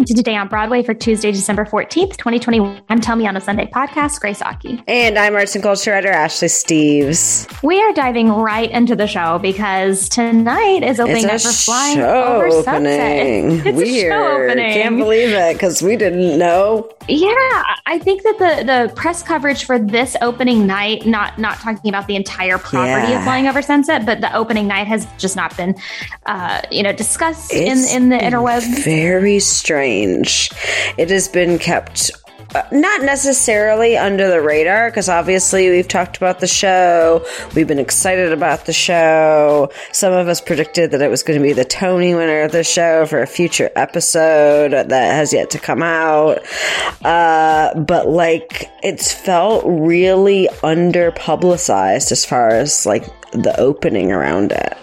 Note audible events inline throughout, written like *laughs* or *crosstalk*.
Welcome to Today on Broadway for Tuesday, December 14th, 2021. I'm Tell Me on a Sunday podcast, Grace Aki. And I'm arts and culture writer Ashley Steves. We are diving right into the show because tonight is opening It's up for Flying show Over Sunset. opening. It's, it's Weird. a show opening. Can't believe it because we didn't know. Yeah, I think that the the press coverage for this opening night, not not talking about the entire property Yeah. of Flying Over Sunset, but the opening night has just not been, uh, you know, discussed in in the interwebs. Very strange. It has been kept. uh, Not necessarily under the radar, because obviously we've talked about the show. We've been excited about the show. Some of us predicted that it was going to be the Tony winner of the show for a future episode that has yet to come out. Uh, but like, it's felt really under publicized as far as like the opening around it.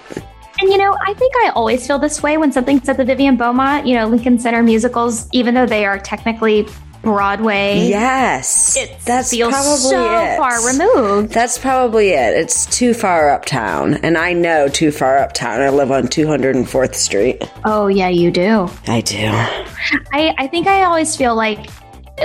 And you know, I think I always feel this way when something's at the Vivian Beaumont. You know, Lincoln Center musicals, even though they are technically Broadway, Yes, it that's feels probably so it. far removed. That's probably it. It's too far uptown, and I know too far uptown. I live on 204th Street. Oh yeah, you do. I do. I, I think I always feel like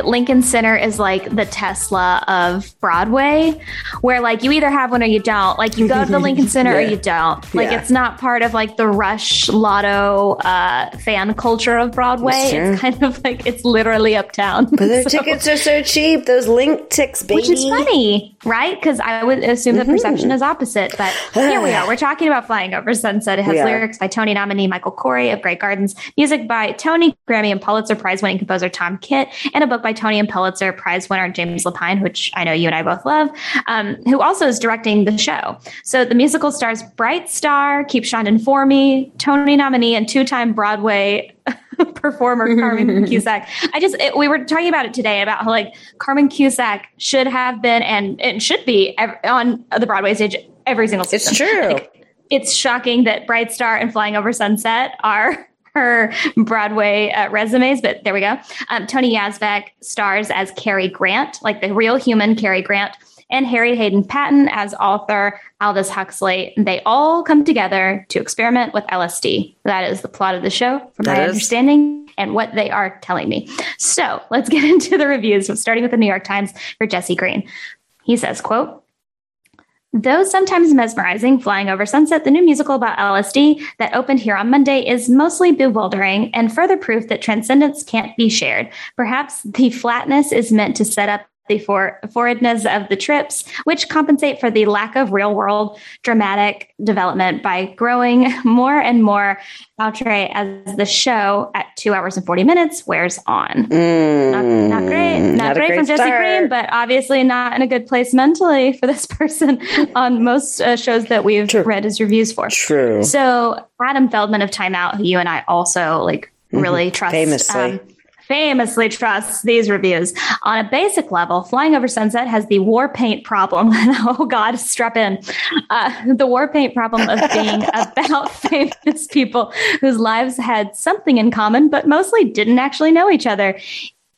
Lincoln Center is like the Tesla of Broadway, where like you either have one or you don't. Like you go to the *laughs* Lincoln Center or you don't. Like Yeah. it's not part of like the Rush Lotto uh, fan culture of Broadway. It's kind of like it's literally uptown. But their *laughs* So- tickets are so cheap. Those LincTix, baby. Which is funny, right? Because I would assume the perception is opposite. But *sighs* here we are. We're talking about Flying Over Sunset. It has are. lyrics by Tony nominee Michael Korie of Grey Gardens, music by Tony, Grammy, and Pulitzer Prize winning composer Tom Kitt, and a book by Tony and Pulitzer Prize winner James Lapine, which I know you and I both love, um, who also is directing the show. So the musical stars Bright Star, Keep Shondon For Me, Tony nominee, and two time Broadway *laughs* performer Carmen *laughs* Cusack. I just it, we were talking about it today about how like Carmen Cusack should have been and it should be ev- on the Broadway stage every single season. It's true. Like, it's shocking that Bright Star and Flying Over Sunset are her Broadway uh, resumes, but there we go. Um, Tony Yazbeck stars as Cary Grant, like the real human Cary Grant, and Harry Hadden-Paton as author Aldous Huxley. They all come together to experiment with LSD. That is the plot of the show, from That my is. understanding and what they are telling me. So let's get *laughs* into the reviews, starting with the New York Times for Jesse Green. He says, quote, Though sometimes mesmerizing, Flying Over Sunset, the new musical about LSD that opened here on Monday, is mostly bewildering and further proof that transcendence can't be shared. Perhaps the flatness is meant to set up the for- forwardness of the trips, which compensate for the lack of real world dramatic development by growing *laughs* more and more outre as the show at two hours and 40 minutes wears on. Not, not great. Not, Mm, Not great, great from Jesse. Green, but obviously not in a good place mentally for this *laughs* person on most uh, shows that we've True. read his reviews for. True. So Adam Feldman of Time Out, who you and I also like really trust, Mm-hmm. Famously. um, famously trusts these reviews. On a basic level, Flying Over Sunset has the war paint problem. *laughs* oh God, strap in. Uh, the war paint problem of being *laughs* about famous people whose lives had something in common, but mostly didn't actually know each other.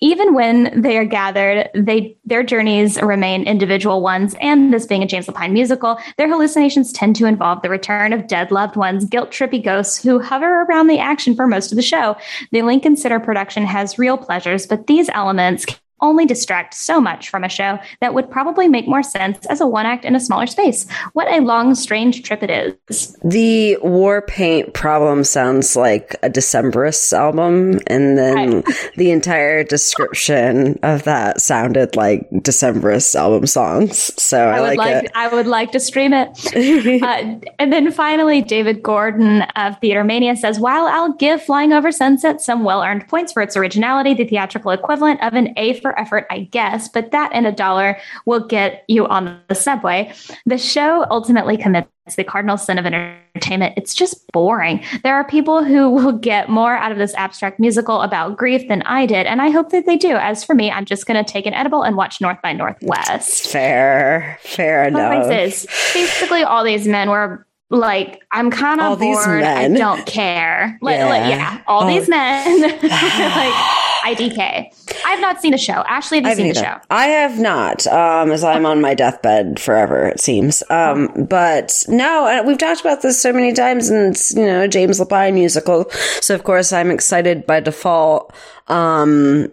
Even when they are gathered, they their journeys remain individual ones, and this being a James Lapine musical, their hallucinations tend to involve the return of dead loved ones, guilt trippy ghosts who hover around the action for most of the show. The Lincoln Center production has real pleasures, but these elements only distract so much from a show that would probably make more sense as a one act in a smaller space. What a long, strange trip it is. The war paint problem sounds like a Decemberists album, and then *laughs* the entire description of that sounded like Decemberists album songs. So I, I would like, like, it. I would like to stream it. *laughs* uh, and then finally, David Gordon of Theater Mania says, "While I'll give Flying Over Sunset some well-earned points for its originality, the theatrical equivalent of an A for effort, I guess, but that and a dollar will get you on the subway. The show ultimately commits." The cardinal sin of entertainment. It's just boring. There are people who will get more out of this abstract musical about grief than I did, and I hope that they do. As for me, I'm just going to take an edible and watch North by Northwest. Fair, fair enough. this, basically all these men were like, I'm kind All of these bored. I don't care. Like, Yeah. like, yeah, all Oh. these men. *laughs* like, *sighs* *laughs* IDK. I've not seen the show. Ashley, have you seen the show? I have not, um, as I'm on my deathbed forever, it seems. Um, oh. but no, we've talked about this so many times and it's, you know, James Lapine musical. So of course I'm excited by default. Um,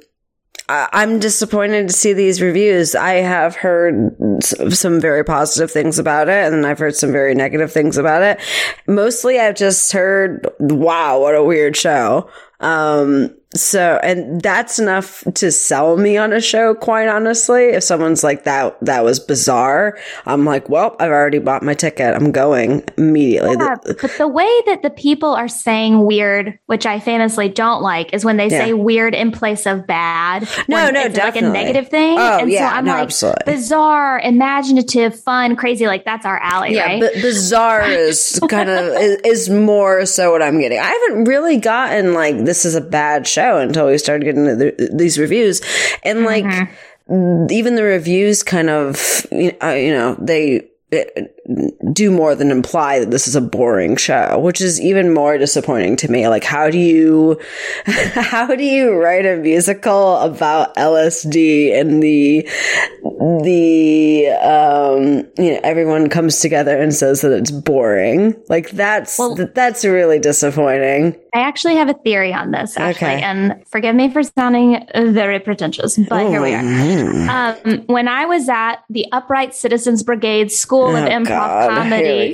I'm disappointed to see these reviews. I have heard some very positive things about it, and I've heard some very negative things about it. Mostly, I've just heard, "Wow, what a weird show." Um, so, and that's enough to sell me on a show, quite honestly. If someone's like, that, that was bizarre, I'm like, well, I've already bought my ticket. I'm going immediately. Yeah, but the way that the people are saying weird, which I famously don't like, is when they yeah. say weird in place of bad. No, no, it's definitely. like a negative thing. Oh, and yeah, so I'm no, like, absolutely. bizarre, imaginative, fun, crazy. Like that's our alley, yeah, right? but bizarre is *laughs* kind of, is, is more so what I'm getting. I haven't really gotten like, this is a bad show until we started getting the, these reviews. And like, mm-hmm. even the reviews kind of, you know, they, do more than imply that this is a boring show, which is even more disappointing to me. Like, how do you, *laughs* how do you write a musical about LSD and the, the, um, you know, everyone comes together and says that it's boring? Like, that's, well, that's really disappointing. I actually have a theory on this, actually, okay. and forgive me for sounding very pretentious, but here we are. Mm-hmm. Um, when I was at the Upright Citizens Brigade School oh, of Improv God. *laughs* Comedy,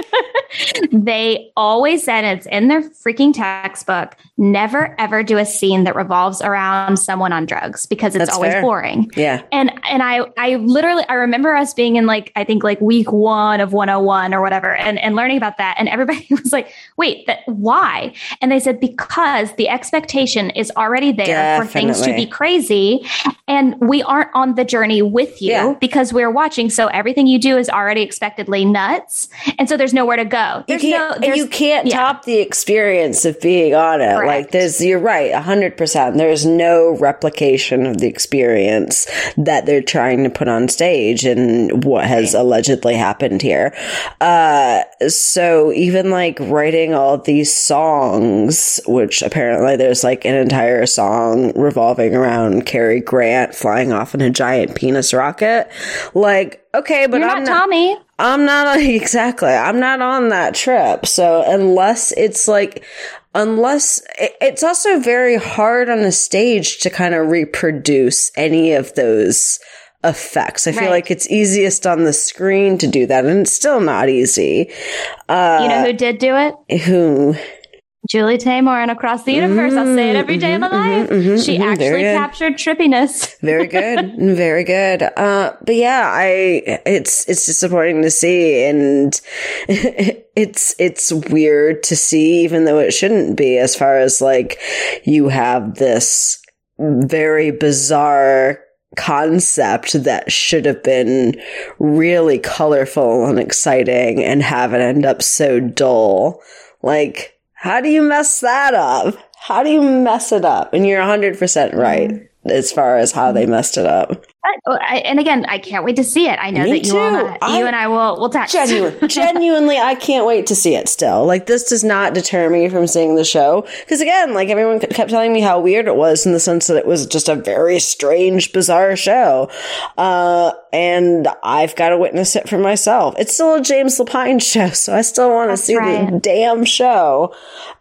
*laughs* they always said it's in their freaking textbook never ever do a scene that revolves around someone on drugs because it's That's always fair. boring. Yeah. And and I I literally I remember us being in like I think like week 1 of 101 or whatever and and learning about that and everybody *laughs* was like, "Wait, that why?" And they said because the expectation is already there Definitely. for things to be crazy and we aren't on the journey with you yeah. because we're watching so everything you do is already expectedly nuts. And so there's nowhere to go. There's you can't, no, there's, you can't yeah. top the experience of being on it. Correct. Like there's, you're right, hundred percent. There's no replication of the experience that they're trying to put on stage and what has allegedly happened here. Uh, so even like writing all these songs, which apparently there's like an entire song revolving around Cary Grant flying off in a giant penis rocket, like okay, but You're I'm not, not Tommy. I'm not *laughs* exactly. I'm not on that trip. So unless it's like, unless it's also very hard on the stage to kind of reproduce any of those effects. I right. feel like it's easiest on the screen to do that, and it's still not easy. Uh, you know who did do it? Who? Julie Taymor and Across the Universe. I'll say it every day mm-hmm, of my mm-hmm, life. Mm-hmm, she mm-hmm, actually captured trippiness. *laughs* very good. Very good. Uh, but yeah, I, it's, it's disappointing to see and *laughs* it's, it's weird to see, even though it shouldn't be as far as like you have this very bizarre concept that should have been really colorful and exciting and have it end up so dull. Like, how do you mess that up? How do you mess it up? And you're 100% right mm-hmm. as far as how they messed it up. Oh, I, and again, I can't wait to see it. I know Me that you, you and I will will text. Genuine, genuinely, I can't wait to see it. Still, like this does not deter me from seeing the show because again, like everyone kept telling me how weird it was in the sense that it was just a very strange, bizarre show, uh, and I've got to witness it for myself. It's still a James Lapine *laughs* show, so I still want to see right. the damn show,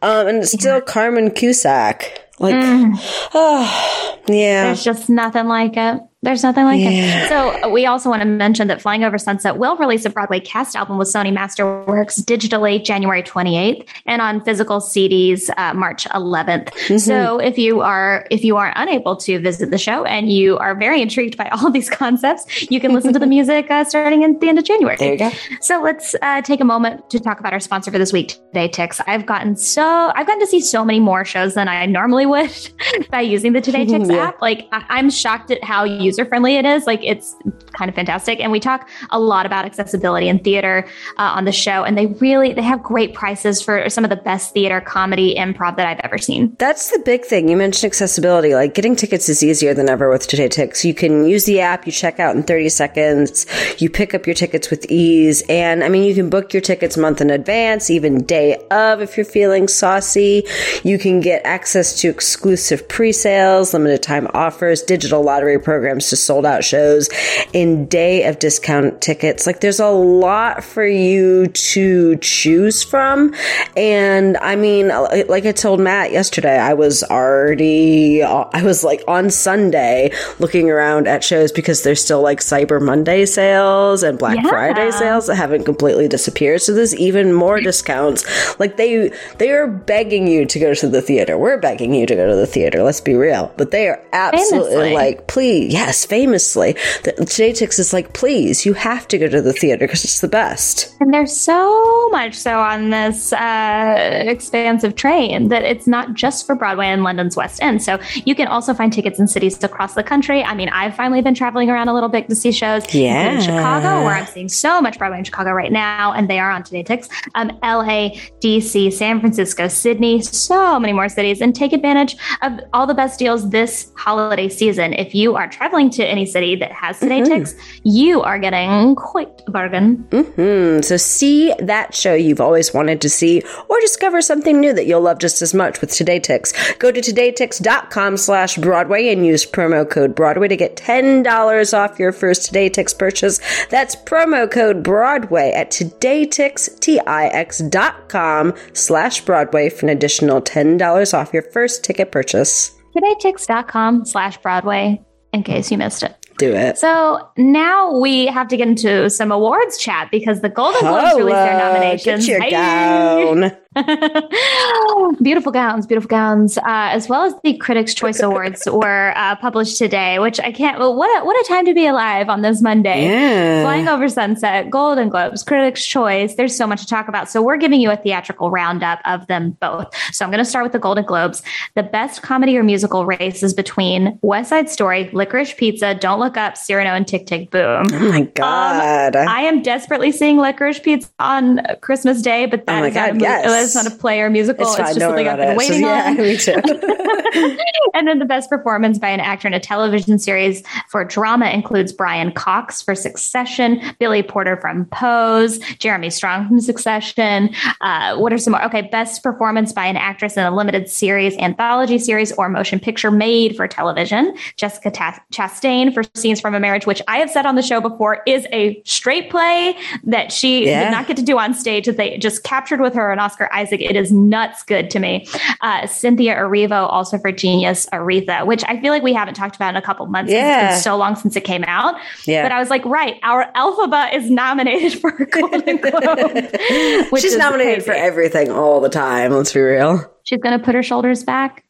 um, and it's still yeah. Carmen Cusack. Like, mm. oh, *sighs* yeah, there's just nothing like it. There's nothing like yeah. it. So we also want to mention that Flying Over Sunset will release a Broadway cast album with Sony Masterworks digitally January 28th and on physical CDs uh, March 11th. Mm-hmm. So if you are if you are unable to visit the show and you are very intrigued by *laughs* all these concepts, you can listen to the *laughs* music uh, starting at the end of January. There you go. So let's uh, take a moment to talk about our sponsor for this week today, Tix. I've gotten so I've gotten to see so many more shows than I normally would *laughs* by using the TodayTix yeah. app. Like I- I'm shocked at how you user friendly it is. Like it's kind of fantastic. And we talk a lot about accessibility in theater uh, on the show, and they really they have great prices for some of the best theater, comedy, improv that I've ever seen. That's the big thing. You mentioned accessibility. Like getting tickets is easier than ever with TodayTix. You can use the app, you check out in 30 seconds, you pick up your tickets with ease, and I mean you can book your tickets month in advance, even day of if you're feeling saucy. You can get access to exclusive pre-sales, limited time offers, digital lottery programs to sold out shows, in day of discount tickets. Like there's a lot for you to choose from. And I mean, like I told Matt yesterday, I was already, I was like on Sunday looking around at shows because there's still like Cyber Monday sales and Black yeah. Friday sales that haven't completely disappeared. So there's even more discounts. Like they, they are begging you to go to the theater. We're begging you to go to the theater. Let's be real. But they are absolutely famously. like, please, yes, famously. The, TodayTix is like, please, you have to go to the theater because it's the best. And there's so much so on this uh, expansive train that it's not just for Broadway and London's West End. So you can also find tickets in cities across the country. I mean, I've finally been traveling around a little bit to see shows yeah. in Chicago, where I'm seeing so much Broadway in Chicago right now, and they are on TodayTix. Um, LA, DC, San Francisco, Sydney, so many more cities, and take advantage of all the best deals this holiday season. If you are traveling to any city that has Today mm-hmm. Ticks, you are getting quite a bargain. Mm-hmm. So see that show you've always wanted to see, or discover something new that you'll love just as much with TodayTix. Go to todaytix.com slash Broadway and use promo code Broadway to get $10 off your first TodayTix purchase. That's promo code Broadway at todaytix.com slash Broadway for an additional $10 off your first ticket purchase. Todaytix.com slash Broadway in case you missed it. Do it. So now we have to get into some awards chat because the Golden Globes Hello. released their nominations. Get your gown. *laughs* beautiful gowns, beautiful gowns, uh, as well as the Critics' Choice *laughs* Awards were uh, published today, which I can't. Well, what a, what a time to be alive on this Monday! Yeah. Flying over sunset, Golden Globes, Critics' Choice. There's so much to talk about. So we're giving you a theatrical roundup of them both. So I'm going to start with the Golden Globes. The best comedy or musical race is between West Side Story, Licorice Pizza, Don't Look Up, Cyrano, and Tick Tick Boom. Oh my um, god! Um, I am desperately seeing Licorice Pizza on Christmas Day, but that oh my god, yes it's not a play or musical. It's, it's just something I've been waiting yeah, on. *laughs* Me too. *laughs* and then the best performance by an actor in a television series for drama includes Brian Cox for Succession, Billy Porter from Pose, Jeremy Strong from Succession. Uh, what are some more? Okay, best performance by an actress in a limited series, anthology series, or motion picture made for television. Jessica Chastain for Scenes from a Marriage, which I have said on the show before is a straight play that she yeah. did not get to do on stage that they just captured with her and Oscar Isaac it is nuts good to me. Uh, Cynthia Erivo also for Genius Aretha, which I feel like we haven't talked about in a couple months. Yeah. It's been so long since it came out. Yeah. But I was like, right, our Elphaba is nominated for a Golden *laughs* Globe. She's nominated crazy. for everything all the time. Let's be real. She's going to put her shoulders back.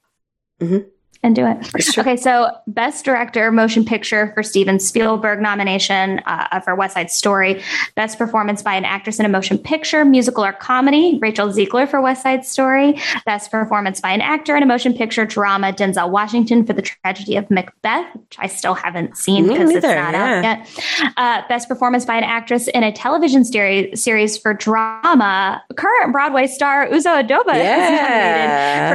Mm-hmm and do it. Okay, so Best Director Motion Picture for Steven Spielberg nomination uh, for West Side Story. Best Performance by an Actress in a Motion Picture, Musical or Comedy, Rachel Zegler for West Side Story. Best Performance by an Actor in a Motion Picture, Drama, Denzel Washington for The Tragedy of Macbeth, which I still haven't seen because it's not yeah. out yet. Uh, Best Performance by an Actress in a Television series for Drama, current Broadway star Uzo Aduba yeah.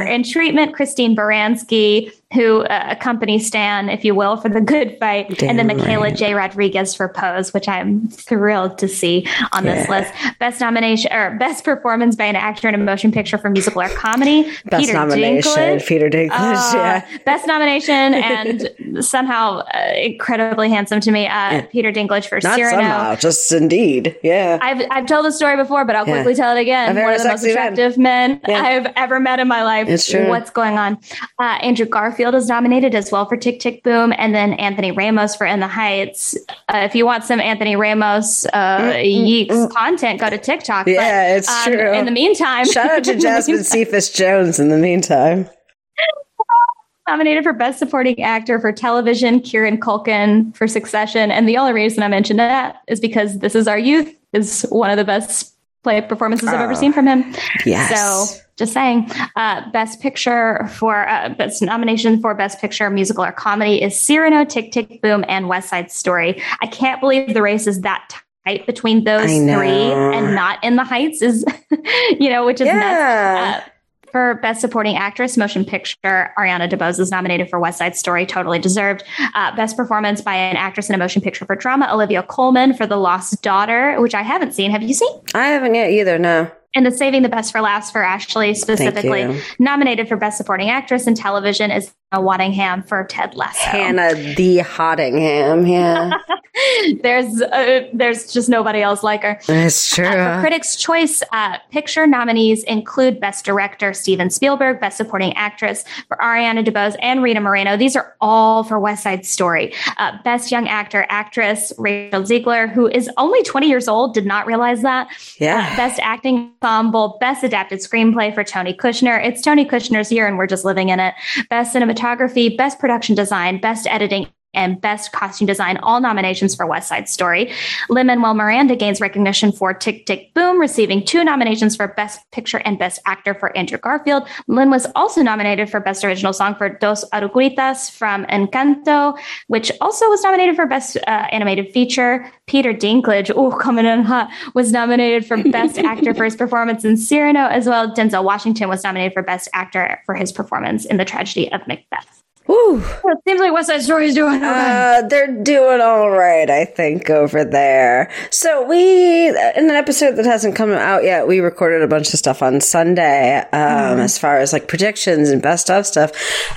In Treatment, Christine Baranski who uh, accompany Stan, if you will, for the good fight, Damn and then Michaela right. J. Rodriguez for Pose, which I'm thrilled to see on yeah. this list. Best nomination or best performance by an actor in a motion picture for musical or comedy. Best Peter nomination, Dinklage. Peter Dinklage. Uh, yeah, best nomination, and somehow uh, incredibly handsome to me. Uh, yeah. Peter Dinklage for Not Cyrano. Somehow, just indeed, yeah. I've I've told the story before, but I'll quickly tell it again. One of the most attractive men, men I've ever met in my life. It's true. What's going on? Uh, Andrew Garfield Garfield is nominated as well for Tick Tick Boom, and then Anthony Ramos for In the Heights. Uh, if you want some Anthony Ramos uh, mm, mm, content, go to TikTok. Yeah, but, it's um, true. In the meantime, shout out to *laughs* Jasmine Cephas Jones. In the meantime. *laughs* Nominated for Best Supporting Actor for Television, Kieran Culkin for Succession. And the only reason I mentioned that is because This Is Our Youth is one of the best play performances I've ever seen from him. Yes. So just saying, uh, best picture for uh, best nomination for best picture musical or comedy is Cyrano, Tick Tick Boom, and West Side Story. I can't believe the race is that tight between those three and not in the Heights is, *laughs* you know, which is Yeah. nuts. Uh, for Best Supporting Actress, Motion Picture, Ariana DeBose is nominated for West Side Story, totally deserved. Uh, Best Performance by an Actress in a Motion Picture for Drama, Olivia Colman for The Lost Daughter, which I haven't seen. Have you seen? I haven't yet either. No. And the Saving the Best for Last for Ashley, specifically nominated for Best Supporting Actress in Television, is Waddingham for Ted Lasso. Hannah the Hottingham. Yeah, *laughs* *laughs* there's uh, there's just nobody else like her. that's true. Uh, Critics' Choice, uh, picture nominees include Best Director Steven Spielberg, Best Supporting Actress for Ariana DeBose and Rita Moreno. These are all for West Side Story. Uh, Best Young Actor, Actress Rachel Zegler, who is only 20 years old, did not realize that. Yeah. Uh, Best Acting Ensemble, Best Adapted Screenplay for Tony Kushner. It's Tony Kushner's year, and we're just living in it. Best Cinematography, Best Production Design, Best Editing and Best Costume Design, all nominations for West Side Story. Lin Manuel Miranda gains recognition for Tick Tick Boom, receiving two nominations for Best Picture and Best Actor for Andrew Garfield. Lin was also nominated for Best Original Song for Dos Oruguitas from Encanto, which also was nominated for Best uh, Animated Feature. Peter Dinklage, oh, *laughs* coming in hot, was nominated for Best *laughs* Actor for his performance in Cyrano, as well. Denzel Washington was nominated for Best Actor for his performance in The Tragedy of Macbeth. Whew. It seems like West Side Story is doing okay. Uh, they're doing all right, I think, over there. So we, in an episode that hasn't come out yet, we recorded a bunch of stuff on Sunday, um, as far as like predictions and best of stuff.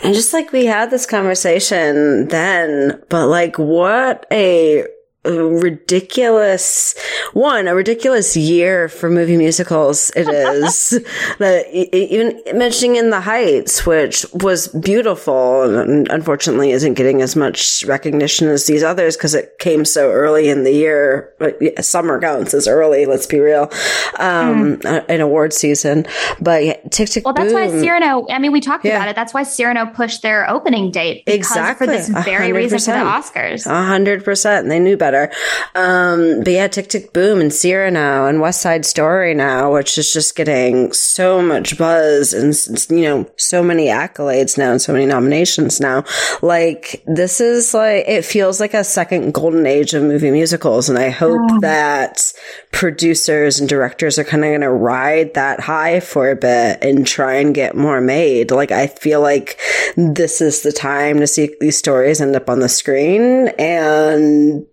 And just like we had this conversation then, but like what a ridiculous one a ridiculous year for movie musicals it *laughs* is that even mentioning in the heights which was beautiful and unfortunately isn't getting as much recognition as these others because it came so early in the year summer counts as early let's be real um uh, in award season but yeah tick tick Well, that's why. Cyrano. I mean, we talked Yeah. about it. That's why Cyrano pushed their opening date because Exactly. for this very reason for the Oscars. A hundred percent. They knew better. Um, but yeah, Tick Tick Boom and Cyrano and West Side Story now, which is just getting so much buzz and, you know, so many accolades now and so many nominations now. Like, this is like, it feels like a second golden age of movie musicals. And I hope that producers and directors are kind of going to ride that high for a bit and try and get more made. Like, I feel like this is the time to see these stories end up on the screen and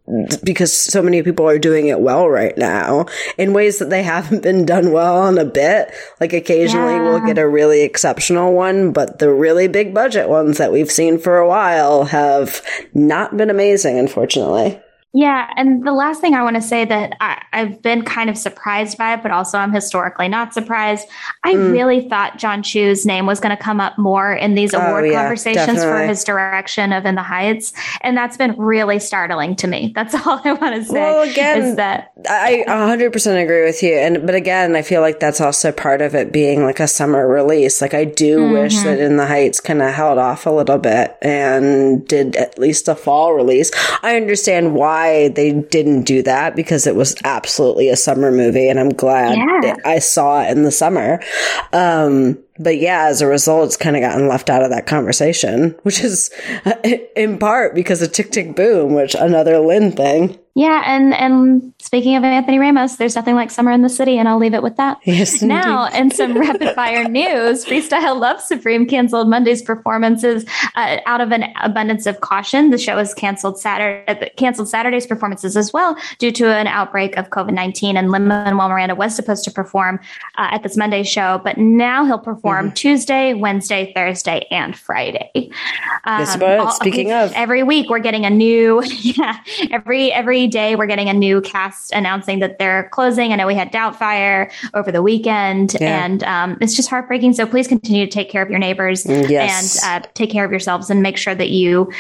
because so many people are doing it well right now in ways that they *laughs* haven't been done well in a bit. Like occasionally Yeah. we'll get a really exceptional one, but the really big budget ones that we've seen for a while have not been amazing, unfortunately. Yeah, and the last thing I want to say that I, I've been kind of surprised by, but also I'm historically not surprised. I Mm. really thought Jon Chu's name was going to come up more in these award Oh, yeah, conversations for his direction of In the Heights, and that's been really startling to me. That's *laughs* all I want to say. Well, again, is that I a 100% agree with you. And, but again, I feel like that's also part of it being like a summer release. Like I do wish Mm-hmm. that In the Heights kind of held off a little bit and did at least a fall release. I understand why they didn't do that because it was absolutely a summer movie and I'm glad Yeah. that I saw it in the summer. Um, but yeah, as a result, it's kind of gotten left out of that conversation, *laughs* which is *laughs* in part because of Tick Tick Boom, which another Lin thing. Yeah, and and speaking of Anthony Ramos, there's nothing like summer in the city, and I'll leave it with that. Yes, Now, and some *laughs* rapid fire news, Freestyle Love Supreme canceled Monday's performances uh, out of an abundance of caution. The show has canceled Saturday, canceled Saturday's performances as well due to an outbreak of COVID nineteen. And Lin Manuel Miranda was supposed to perform uh, at this Monday show, but now he'll perform Tuesday, Wednesday, Thursday, and Friday. Um, Yes, but speaking of- every week we're getting a new *laughs* yeah every every day we're getting a new cast announcing that they're closing i know we had doubtfire over the weekend Yeah. and um, it's just heartbreaking so please continue to take care of your neighbors yes. and uh, take care of yourselves and make sure that you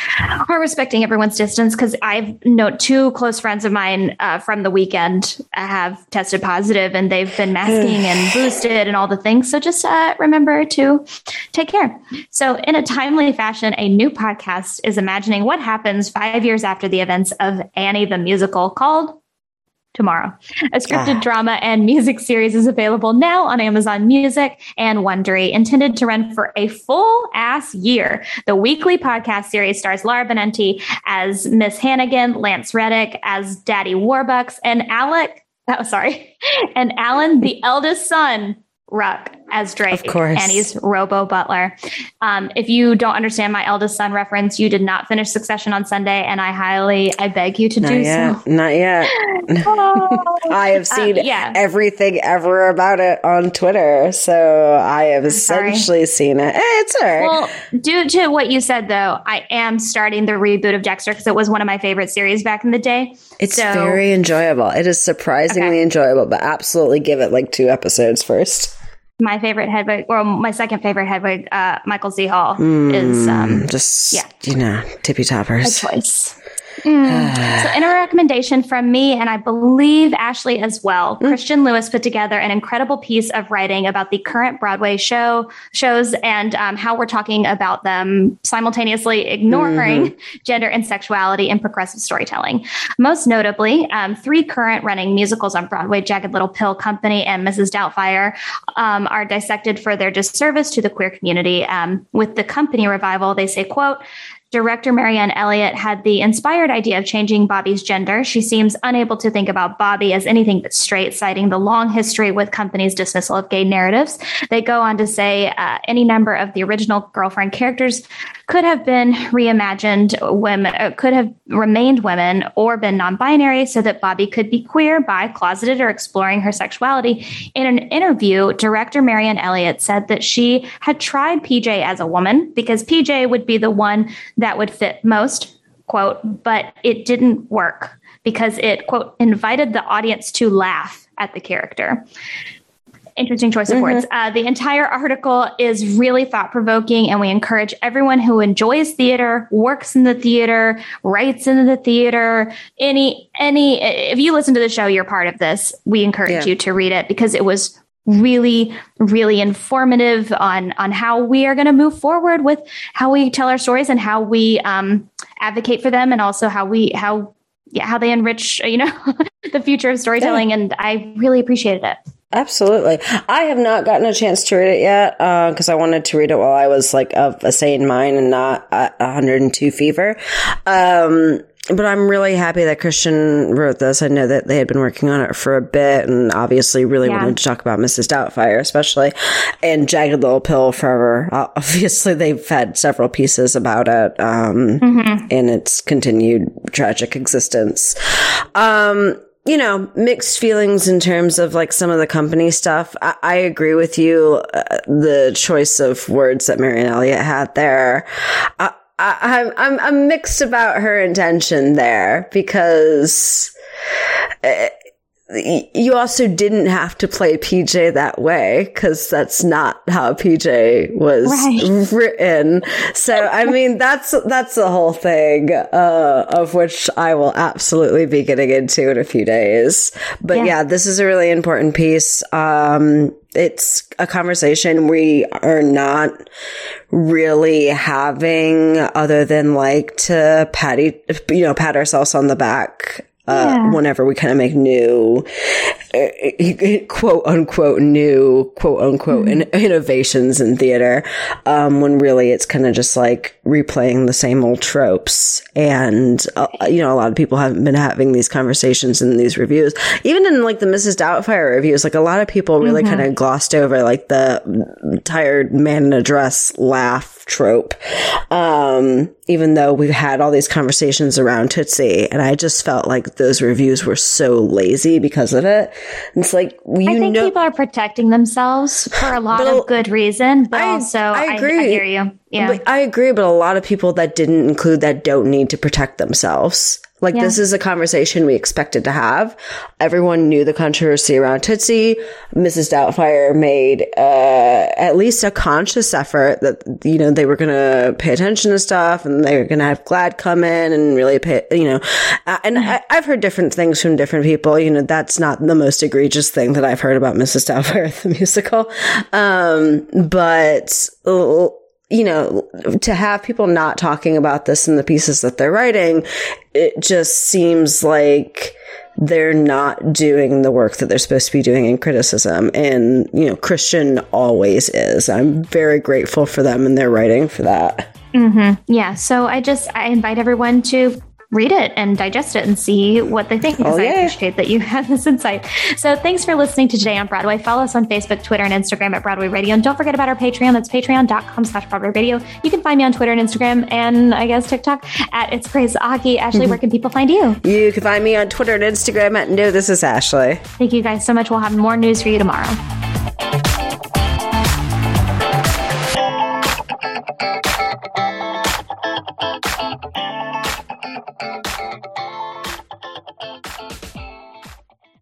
are respecting everyone's distance because i've know two close friends of mine uh, from the weekend have tested positive and they've been *sighs* masking and boosted and all the things so just uh, remember to take care so in a timely fashion a new podcast is imagining what happens five years after the events of annie the musical called tomorrow. A scripted ah. drama and music series is available now on Amazon Music and Wondery, intended to run for a full ass year. The weekly podcast series stars Laura Benanti as Miss Hannigan, Lance Reddick as Daddy Warbucks, and Alec. *laughs* Oh, sorry, and Alan, the eldest son, Ruck as Drake. Of course. And he's Robo Butler. Um, if you don't understand my eldest son reference, you did not finish Succession on Sunday, and I highly, I beg you to not do yet. so. Not yet. *laughs* oh. I have seen uh, yeah. everything ever about it on Twitter, so I have essentially seen it. Eh, it's all right. Well, due to what you said, though, I am starting the reboot of Dexter because it was one of my favorite series back in the day. It's so, very enjoyable. It is surprisingly okay. enjoyable, but absolutely give it like two episodes first my favorite Hedwig, or my second favorite Hedwig, uh, Michael C. Hall, mm, is um, just yeah, you know, tippy toppers. A choice. Mm. *sighs* so, in a recommendation from me, and I believe Ashley as well, mm. Christian Lewis put together an incredible piece of writing about the current Broadway show shows and um, how we're talking about them simultaneously ignoring mm-hmm. gender and sexuality in progressive storytelling. Most notably, um, three current running musicals on Broadway, Jagged Little Pill Company and Mrs. Doubtfire, um, are dissected for their disservice to the queer community. Um, with the company revival, they say, "quote." Director Marianne Elliott had the inspired idea of changing Bobby's gender. She seems unable to think about Bobby as anything but straight, citing the long history with companies' dismissal of gay narratives. They go on to say uh, any number of the original girlfriend characters could have been reimagined women, uh, could have remained women or been non-binary so that Bobby could be queer, bi, closeted, or exploring her sexuality. In an interview, director Marianne Elliott said that she had tried PJ as a woman because PJ would be the one that would fit most, quote, but it didn't work because it, quote, invited the audience to laugh at the character interesting choice of mm-hmm. words. Uh, the entire article is really thought provoking, and we encourage everyone who enjoys theater, works in the theater, writes in the theater, any any. If you listen to the show, you're part of this. We encourage yeah. you to read it because it was really really informative on on how we are going to move forward with how we tell our stories and how we um, advocate for them and also how we how yeah how they enrich you know *laughs* the future of storytelling yeah. and i really appreciated it Absolutely. I have not gotten a chance to read it yet because uh, I wanted to read it while I was like of a sane mind and not at 102 fever. Um, but I'm really happy that Christian wrote this. I know that they had been working on it for a bit and obviously really yeah. wanted to talk about Mrs. Doubtfire, especially and Jagged Little Pill forever. Obviously, they've had several pieces about it um, mm-hmm. and its continued tragic existence. Um, you know, mixed feelings in terms of like some of the company stuff. I, I agree with you. Uh, the choice of words that Marianne Elliott had there. I, I, I'm, I'm mixed about her intention there because uh, you also didn't have to play PJ that way because that's not how PJ was right. *laughs* written. So, I mean, that's, that's the whole thing, uh, of which I will absolutely be getting into in a few days. But yeah, yeah this is a really important piece. Um, it's a conversation we are not really having other than like to pat, you know, pat ourselves on the back uh, yeah. whenever we kind of make new, uh, quote unquote, new, quote unquote, mm-hmm. in- innovations in theater, um, when really it's kind of just like replaying the same old tropes. And, uh, you know, a lot of people haven't been having these conversations in these reviews. Even in like the Mrs. Doubtfire reviews, like a lot of people really mm-hmm. kind of glossed over like the tired man in a dress laugh trope. Um, even though we've had all these conversations around Tootsie, and I just felt like those reviews were so lazy because of it. And it's like you I think know, people are protecting themselves for a lot of good reason, but I, also I agree. I, I hear you. Yeah, I agree. But a lot of people that didn't include that don't need to protect themselves. Like yeah. this is a conversation we expected to have. Everyone knew the controversy around Tootsie. Mrs. Doubtfire made uh, at least a conscious effort that you know they were going to pay attention to stuff and they were going to have GLAAD come in and really pay. You know, uh, and I, have heard different things from different people. You know, that's not the most egregious thing that I've heard about Mrs. Doubtfire *laughs* the musical, um, but. Uh, you know, to have people not talking about this in the pieces that they're writing, it just seems like they're not doing the work that they're supposed to be doing in criticism. And, you know, Christian always is. I'm very grateful for them and their writing for that. Mm-hmm. Yeah. So I just, I invite everyone to read it and digest it and see what they think because oh, yeah. I appreciate that you *laughs* have this insight. So thanks for listening to Today on Broadway. Follow us on Facebook, Twitter, and Instagram at Broadway Radio. And don't forget about our Patreon. That's patreon.com slash Broadway Radio. You can find me on Twitter and Instagram and I guess TikTok at It's Grace Aki. Ashley, mm-hmm. where can people find you? You can find me on Twitter and Instagram at No This Is Ashley. Thank you guys so much. We'll have more news for you tomorrow.